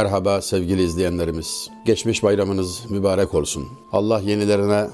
Merhaba sevgili izleyenlerimiz. Geçmiş bayramınız mübarek olsun. Allah yenilerine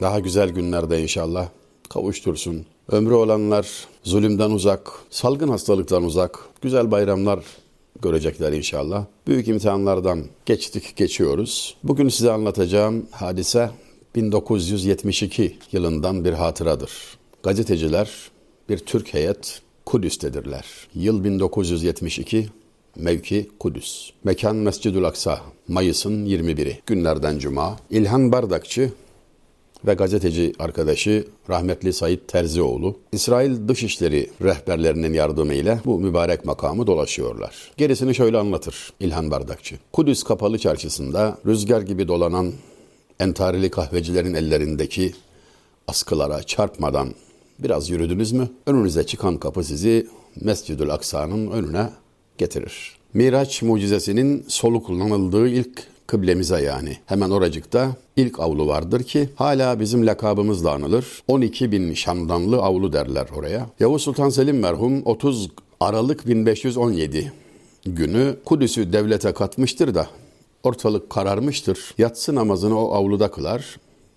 daha güzel günlerde inşallah kavuştursun. Ömrü olanlar zulümden uzak, salgın hastalıktan uzak, güzel bayramlar görecekler inşallah. Büyük imtihanlardan geçtik, geçiyoruz. Bugün size anlatacağım hadise 1972 yılından bir hatıradır. Gazeteciler bir Türk heyet Kudüs'tedirler. Yıl 1972, mevki Kudüs. Mekan Mescidül Aksa, Mayıs'ın 21'i. Günlerden Cuma. İlhan Bardakçı ve gazeteci arkadaşı rahmetli Said Terzioğlu, İsrail Dışişleri rehberlerinin yardımıyla bu mübarek makamı dolaşıyorlar. Gerisini şöyle anlatır İlhan Bardakçı. Kudüs Kapalı Çarşısı'nda rüzgar gibi dolanan entarili kahvecilerin ellerindeki askılara çarpmadan biraz yürüdünüz mü? Önünüze çıkan kapı sizi Mescidül Aksa'nın önüne getirir. Miraç mucizesinin solu kullanıldığı ilk kıblemize yani. Hemen oracıkta ilk avlu vardır ki hala bizim lakabımızla anılır. 12 bin Şamdanlı avlu derler oraya. Yavuz Sultan Selim merhum 30 Aralık 1517 günü Kudüs'ü devlete katmıştır da ortalık kararmıştır. Yatsı namazını o avluda kılar.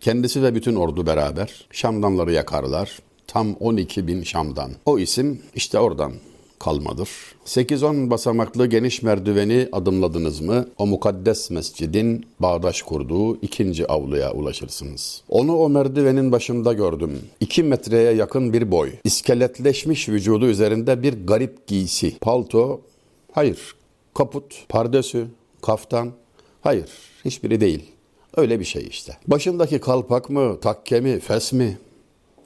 Kendisi ve bütün ordu beraber Şamdanları yakarlar. Tam 12 bin Şamdan. O isim işte oradan kalmadır. 8-10 basamaklı geniş merdiveni adımladınız mı o mukaddes mescidin bağdaş kurduğu ikinci avluya ulaşırsınız. Onu o merdivenin başında gördüm. 2 metreye yakın bir boy. İskeletleşmiş vücudu üzerinde bir garip giysi. Palto, hayır. Kaput, pardesü, kaftan, hayır. Hiçbiri değil. Öyle bir şey işte. Başındaki kalpak mı, takke mi, fes mi?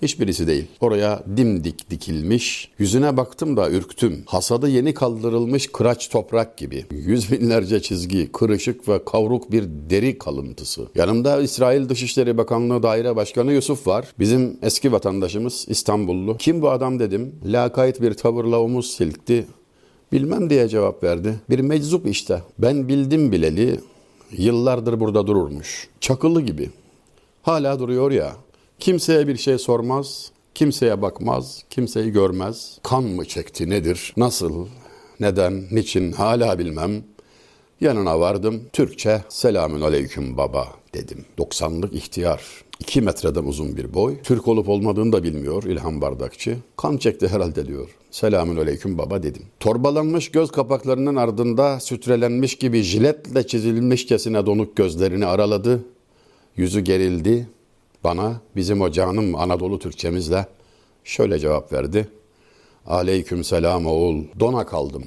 Hiçbirisi değil. Oraya dimdik dikilmiş. Yüzüne baktım da ürktüm. Hasadı yeni kaldırılmış kıraç toprak gibi. Yüz binlerce çizgi, kırışık ve kavruk bir deri kalıntısı. Yanımda İsrail Dışişleri Bakanlığı Daire Başkanı Yusuf var. Bizim eski vatandaşımız İstanbullu. Kim bu adam dedim. Lakayt bir tavırla omuz silkti. Bilmem diye cevap verdi. Bir meczup işte. Ben bildim bileli yıllardır burada dururmuş. Çakılı gibi. Hala duruyor ya. Kimseye bir şey sormaz, kimseye bakmaz, kimseyi görmez. Kan mı çekti nedir, nasıl, neden, niçin hala bilmem. Yanına vardım. Türkçe selamün aleyküm baba dedim. 90'lık ihtiyar. 2 metreden uzun bir boy. Türk olup olmadığını da bilmiyor İlhan Bardakçı. Kan çekti herhalde diyor. Selamün aleyküm baba dedim. Torbalanmış göz kapaklarının ardında sütrelenmiş gibi jiletle çizilmişçesine donuk gözlerini araladı. Yüzü gerildi. Bana bizim o canım Anadolu Türkçemizle şöyle cevap verdi. Aleyküm selam oğul. Dona kaldım.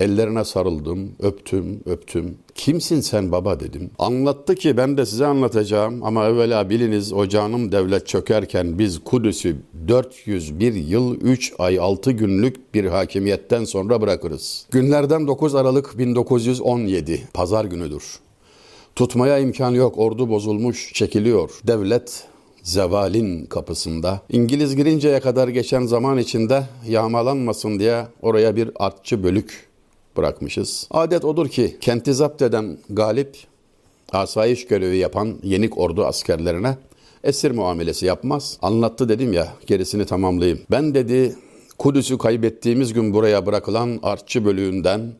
Ellerine sarıldım, öptüm, öptüm. Kimsin sen baba dedim. Anlattı ki ben de size anlatacağım ama evvela biliniz o canım devlet çökerken biz Kudüs'ü 401 yıl 3 ay 6 günlük bir hakimiyetten sonra bırakırız. Günlerden 9 Aralık 1917 pazar günüdür. Tutmaya imkan yok, ordu bozulmuş, çekiliyor. Devlet zevalin kapısında. İngiliz girinceye kadar geçen zaman içinde yağmalanmasın diye oraya bir artçı bölük bırakmışız. Adet odur ki kenti zapt eden galip, asayiş görevi yapan yenik ordu askerlerine esir muamelesi yapmaz. Anlattı dedim ya, gerisini tamamlayayım. Ben dedi, Kudüs'ü kaybettiğimiz gün buraya bırakılan artçı bölüğünden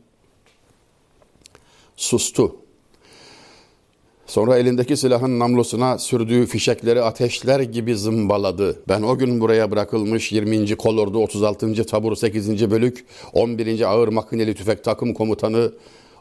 sustu. Sonra elindeki silahın namlusuna sürdüğü fişekleri ateşler gibi zımbaladı. Ben o gün buraya bırakılmış 20. Kolordu 36. Tabur 8. Bölük 11. Ağır Makineli Tüfek Takım Komutanı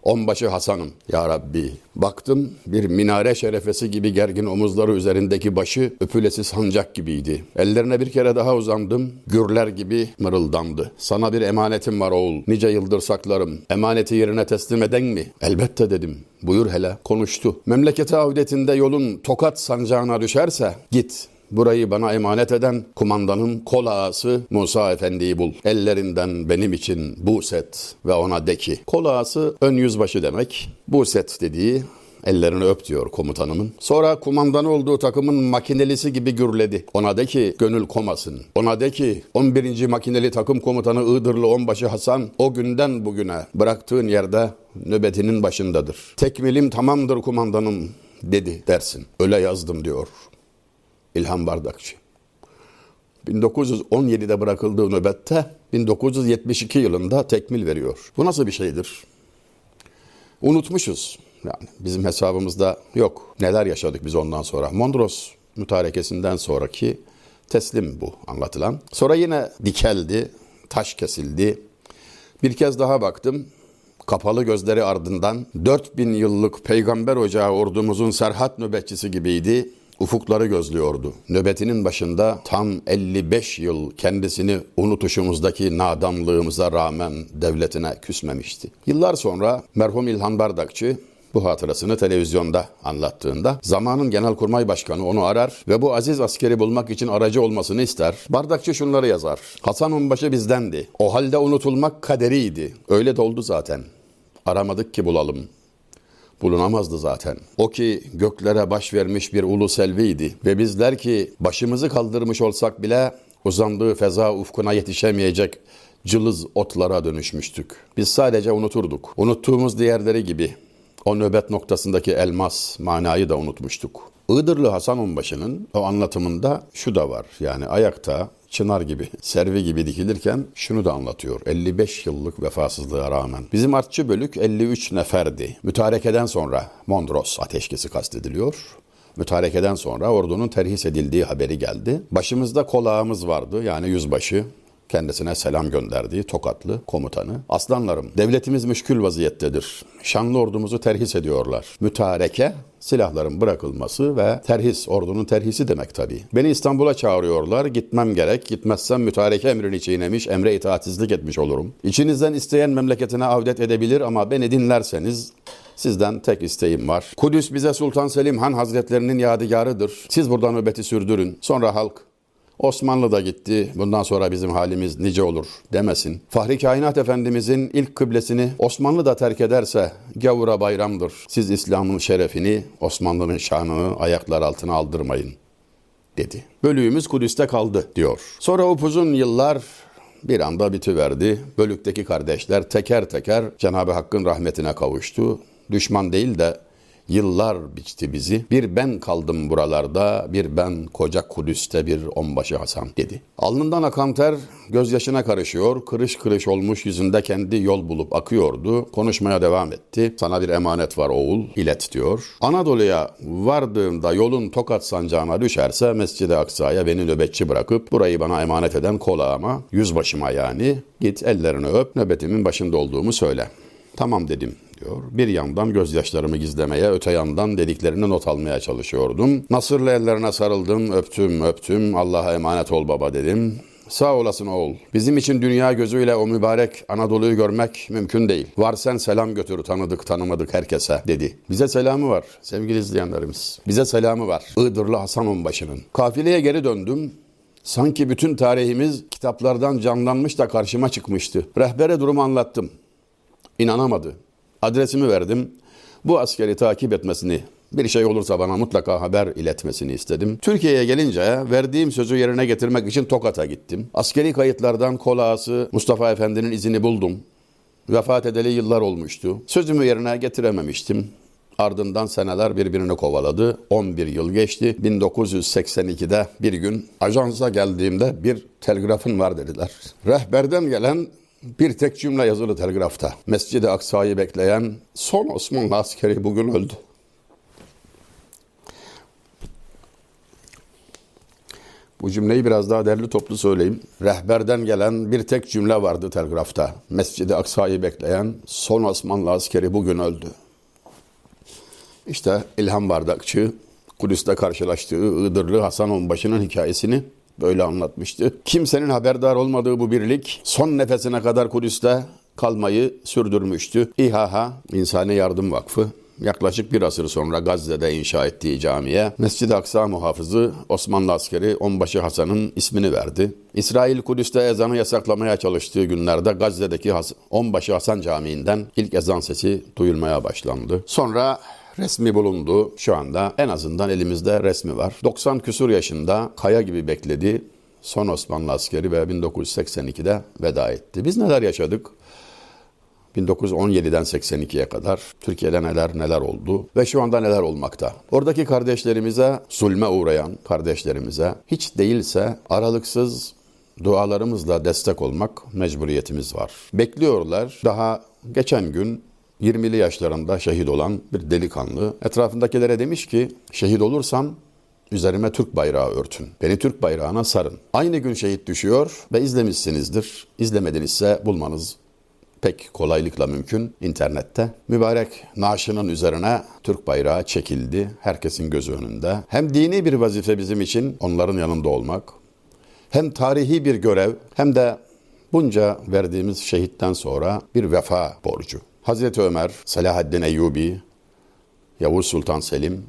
Onbaşı Hasan'ım. Ya Rabbi baktım bir minare şerefesi gibi gergin omuzları üzerindeki başı öpülesi sancak gibiydi. Ellerine bir kere daha uzandım. Gürler gibi mırıldandı. Sana bir emanetim var oğul. Nice yıldır saklarım. Emaneti yerine teslim eden mi? Elbette dedim. Buyur hele. Konuştu. Memlekete avdetinde yolun tokat sancağına düşerse git. Burayı bana emanet eden kumandanın kol ağası Musa Efendi'yi bul. Ellerinden benim için Buset ve ona de ki. Kol ağası ön yüzbaşı demek. Buset dediği Ellerini öp diyor komutanımın. Sonra kumandan olduğu takımın makinelisi gibi gürledi. Ona de ki gönül komasın. Ona de ki 11. makineli takım komutanı Iğdırlı onbaşı Hasan o günden bugüne bıraktığın yerde nöbetinin başındadır. Tekmilim tamamdır kumandanım dedi dersin. Öyle yazdım diyor İlhan Bardakçı. 1917'de bırakıldığı nöbette 1972 yılında tekmil veriyor. Bu nasıl bir şeydir? unutmuşuz. Yani bizim hesabımızda yok. Neler yaşadık biz ondan sonra. Mondros mütarekesinden sonraki teslim bu anlatılan. Sonra yine dikeldi, taş kesildi. Bir kez daha baktım. Kapalı gözleri ardından 4000 yıllık peygamber ocağı ordumuzun serhat nöbetçisi gibiydi. Ufukları gözlüyordu. Nöbetinin başında tam 55 yıl kendisini unutuşumuzdaki nadamlığımıza rağmen devletine küsmemişti. Yıllar sonra merhum İlhan Bardakçı bu hatırasını televizyonda anlattığında zamanın genelkurmay başkanı onu arar ve bu aziz askeri bulmak için aracı olmasını ister. Bardakçı şunları yazar. Hasan Onbaşı bizdendi. O halde unutulmak kaderiydi. Öyle de oldu zaten. Aramadık ki bulalım. Bulunamazdı zaten. O ki göklere baş vermiş bir ulu selviydi ve bizler ki başımızı kaldırmış olsak bile uzandığı feza ufkuna yetişemeyecek cılız otlara dönüşmüştük. Biz sadece unuturduk. Unuttuğumuz diğerleri gibi o nöbet noktasındaki elmas manayı da unutmuştuk. Iğdırlı Hasan Onbaşı'nın o anlatımında şu da var. Yani ayakta çınar gibi, servi gibi dikilirken şunu da anlatıyor. 55 yıllık vefasızlığa rağmen. Bizim artçı bölük 53 neferdi. Mütarekeden sonra Mondros ateşkesi kastediliyor. Mütarekeden sonra ordunun terhis edildiği haberi geldi. Başımızda kolağımız vardı yani yüzbaşı kendisine selam gönderdiği Tokatlı komutanı. Aslanlarım devletimiz müşkül vaziyettedir. Şanlı ordumuzu terhis ediyorlar. Mütareke silahların bırakılması ve terhis, ordunun terhisi demek tabii. Beni İstanbul'a çağırıyorlar, gitmem gerek. Gitmezsem mütareke emrini çiğnemiş, emre itaatsizlik etmiş olurum. İçinizden isteyen memleketine avdet edebilir ama beni dinlerseniz Sizden tek isteğim var. Kudüs bize Sultan Selim Han Hazretlerinin yadigarıdır. Siz buradan nöbeti sürdürün. Sonra halk Osmanlı da gitti. Bundan sonra bizim halimiz nice olur demesin. Fahri Kainat Efendimizin ilk kıblesini Osmanlı da terk ederse gavura bayramdır. Siz İslam'ın şerefini, Osmanlı'nın şanını ayaklar altına aldırmayın dedi. Bölüğümüz Kudüs'te kaldı diyor. Sonra upuzun yıllar bir anda bitiverdi. Bölükteki kardeşler teker teker Cenab-ı Hakk'ın rahmetine kavuştu. Düşman değil de Yıllar biçti bizi. Bir ben kaldım buralarda, bir ben koca Kudüs'te bir onbaşı Hasan dedi. Alnından akan ter gözyaşına karışıyor. Kırış kırış olmuş yüzünde kendi yol bulup akıyordu. Konuşmaya devam etti. Sana bir emanet var oğul, ilet diyor. Anadolu'ya vardığımda yolun Tokat sancağına düşerse Mescid-i Aksa'ya beni nöbetçi bırakıp burayı bana emanet eden kolağıma, yüzbaşıma yani git ellerini öp nöbetimin başında olduğumu söyle. Tamam dedim diyor. Bir yandan gözyaşlarımı gizlemeye, öte yandan dediklerini not almaya çalışıyordum. Nasırlı ellerine sarıldım, öptüm, öptüm. Allah'a emanet ol baba dedim. Sağ olasın oğul. Bizim için dünya gözüyle o mübarek Anadolu'yu görmek mümkün değil. Var sen selam götür tanıdık tanımadık herkese dedi. Bize selamı var sevgili izleyenlerimiz. Bize selamı var. Iğdırlı Hasan Onbaşı'nın. Kafileye geri döndüm. Sanki bütün tarihimiz kitaplardan canlanmış da karşıma çıkmıştı. Rehbere durumu anlattım. İnanamadı. Adresimi verdim. Bu askeri takip etmesini, bir şey olursa bana mutlaka haber iletmesini istedim. Türkiye'ye gelince verdiğim sözü yerine getirmek için Tokat'a gittim. Askeri kayıtlardan kol ağası Mustafa Efendi'nin izini buldum. Vefat edeli yıllar olmuştu. Sözümü yerine getirememiştim. Ardından seneler birbirini kovaladı. 11 yıl geçti. 1982'de bir gün ajansa geldiğimde bir telgrafın var dediler. Rehberden gelen bir tek cümle yazılı telgrafta. Mescid-i Aksa'yı bekleyen son Osmanlı askeri bugün öldü. Bu cümleyi biraz daha derli toplu söyleyeyim. Rehberden gelen bir tek cümle vardı telgrafta. Mescid-i Aksa'yı bekleyen son Osmanlı askeri bugün öldü. İşte İlhan Bardakçı, Kudüs'te karşılaştığı Iğdırlı Hasan Onbaşı'nın hikayesini böyle anlatmıştı. Kimsenin haberdar olmadığı bu birlik son nefesine kadar Kudüs'te kalmayı sürdürmüştü. İHA, İnsani Yardım Vakfı, yaklaşık bir asır sonra Gazze'de inşa ettiği camiye Mescid-i Aksa muhafızı Osmanlı askeri Onbaşı Hasan'ın ismini verdi. İsrail Kudüs'te ezanı yasaklamaya çalıştığı günlerde Gazze'deki Has Onbaşı Hasan Camii'nden ilk ezan sesi duyulmaya başlandı. Sonra resmi bulundu. Şu anda en azından elimizde resmi var. 90 küsur yaşında kaya gibi bekledi. Son Osmanlı askeri ve 1982'de veda etti. Biz neler yaşadık? 1917'den 82'ye kadar Türkiye'de neler neler oldu ve şu anda neler olmakta. Oradaki kardeşlerimize, zulme uğrayan kardeşlerimize hiç değilse aralıksız dualarımızla destek olmak mecburiyetimiz var. Bekliyorlar. Daha geçen gün 20'li yaşlarında şehit olan bir delikanlı. Etrafındakilere demiş ki şehit olursam üzerime Türk bayrağı örtün. Beni Türk bayrağına sarın. Aynı gün şehit düşüyor ve izlemişsinizdir. İzlemedinizse bulmanız pek kolaylıkla mümkün internette. Mübarek naaşının üzerine Türk bayrağı çekildi. Herkesin gözü önünde. Hem dini bir vazife bizim için onların yanında olmak. Hem tarihi bir görev hem de bunca verdiğimiz şehitten sonra bir vefa borcu. Hazreti Ömer, Selahaddin Eyyubi, Yavuz Sultan Selim,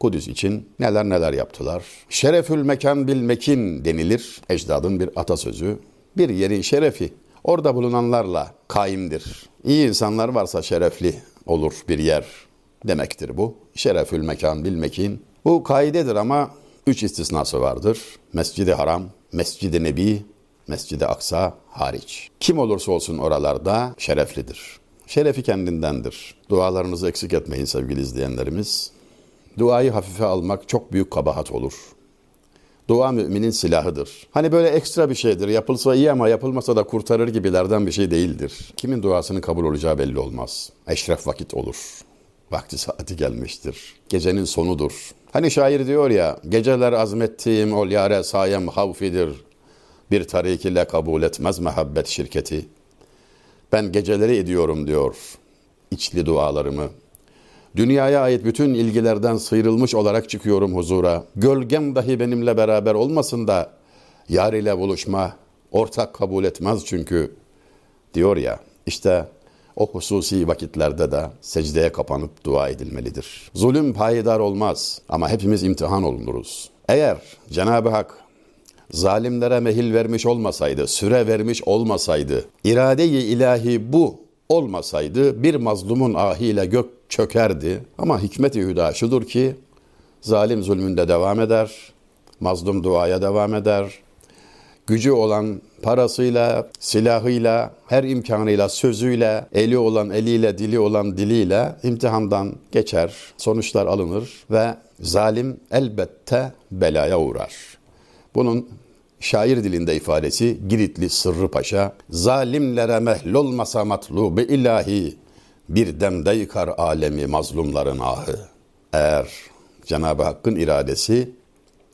Kudüs için neler neler yaptılar. Şerefül mekan bil mekin denilir. Ecdadın bir atasözü. Bir yerin şerefi orada bulunanlarla kaimdir. İyi insanlar varsa şerefli olur bir yer demektir bu. Şerefül mekan bil mekin. Bu kaidedir ama üç istisnası vardır. Mescidi Haram, Mescidi Nebi, Mescidi Aksa hariç. Kim olursa olsun oralarda şereflidir. Şerefi kendindendir. Dualarınızı eksik etmeyin sevgili izleyenlerimiz. Duayı hafife almak çok büyük kabahat olur. Dua müminin silahıdır. Hani böyle ekstra bir şeydir. Yapılsa iyi ama yapılmasa da kurtarır gibilerden bir şey değildir. Kimin duasının kabul olacağı belli olmaz. Eşref vakit olur. Vakti saati gelmiştir. Gecenin sonudur. Hani şair diyor ya, geceler azmettiğim ol yare sayem havfidir. Bir tarik ile kabul etmez mehabbet şirketi. Ben geceleri ediyorum diyor içli dualarımı. Dünyaya ait bütün ilgilerden sıyrılmış olarak çıkıyorum huzura. Gölgem dahi benimle beraber olmasın da yar ile buluşma ortak kabul etmez çünkü diyor ya işte o hususi vakitlerde de secdeye kapanıp dua edilmelidir. Zulüm payidar olmaz ama hepimiz imtihan olunuruz. Eğer Cenab-ı Hak zalimlere mehil vermiş olmasaydı, süre vermiş olmasaydı, irade-i ilahi bu olmasaydı bir mazlumun ahiyle gök çökerdi. Ama hikmet-i hüda şudur ki zalim zulmünde devam eder, mazlum duaya devam eder. Gücü olan parasıyla, silahıyla, her imkanıyla, sözüyle, eli olan eliyle, dili olan diliyle imtihandan geçer, sonuçlar alınır ve zalim elbette belaya uğrar. Bunun şair dilinde ifadesi Giritli Sırrı Paşa, zalimlere mehlolmasa matlubu ilahi, bir demde yıkar alemi mazlumların ahı. Eğer Cenab-ı Hakk'ın iradesi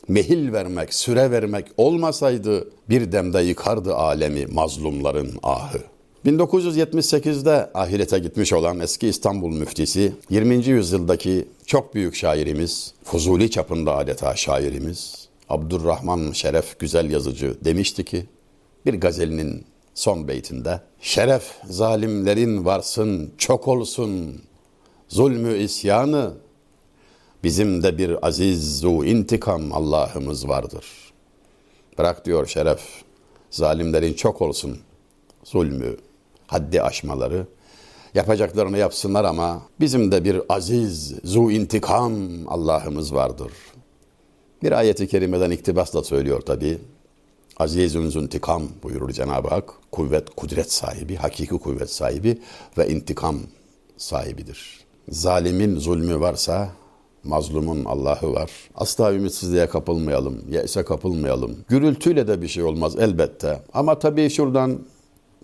mehil vermek, süre vermek olmasaydı bir demde yıkardı alemi mazlumların ahı. 1978'de ahirete gitmiş olan eski İstanbul müftisi, 20. yüzyıldaki çok büyük şairimiz, Fuzuli çapında adeta şairimiz, Abdurrahman Şeref güzel yazıcı demişti ki, bir gazelinin son beytinde, Şeref zalimlerin varsın, çok olsun, zulmü isyanı, bizim de bir aziz zu intikam Allah'ımız vardır. Bırak diyor şeref, zalimlerin çok olsun, zulmü, haddi aşmaları, yapacaklarını yapsınlar ama bizim de bir aziz, zu intikam Allah'ımız vardır. Bir ayeti kerimeden iktibasla söylüyor tabi. Azizun zuntikam buyurur Cenab-ı Hak. Kuvvet, kudret sahibi, hakiki kuvvet sahibi ve intikam sahibidir. Zalimin zulmü varsa mazlumun Allah'ı var. Asla ümitsizliğe kapılmayalım, yese kapılmayalım. Gürültüyle de bir şey olmaz elbette. Ama tabii şuradan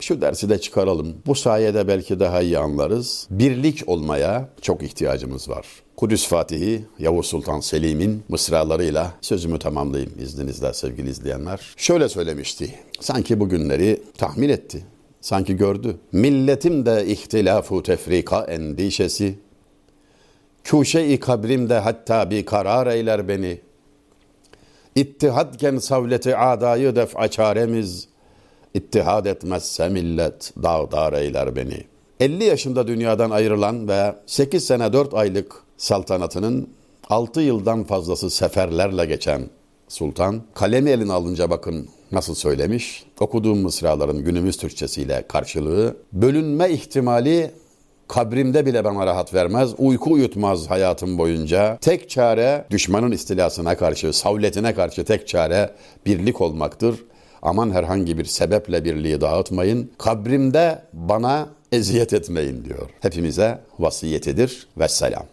şu dersi de çıkaralım. Bu sayede belki daha iyi anlarız. Birlik olmaya çok ihtiyacımız var. Kudüs Fatihi Yavuz Sultan Selim'in mısralarıyla sözümü tamamlayayım izninizle sevgili izleyenler. Şöyle söylemişti. Sanki bu günleri tahmin etti. Sanki gördü. Milletim de ihtilafu tefrika endişesi. Kuşe-i kabrimde hatta bir karar eyler beni. İttihadken savleti adayı def çaremiz. İttihad etmezse millet dağdar eyler beni. 50 yaşında dünyadan ayrılan ve 8 sene 4 aylık saltanatının 6 yıldan fazlası seferlerle geçen sultan kalemi eline alınca bakın nasıl söylemiş. Okuduğum mısraların günümüz Türkçesiyle karşılığı bölünme ihtimali kabrimde bile bana rahat vermez, uyku uyutmaz hayatım boyunca. Tek çare düşmanın istilasına karşı, savletine karşı tek çare birlik olmaktır. Aman herhangi bir sebeple birliği dağıtmayın. Kabrimde bana eziyet etmeyin diyor. Hepimize vasiyetidir. Vesselam.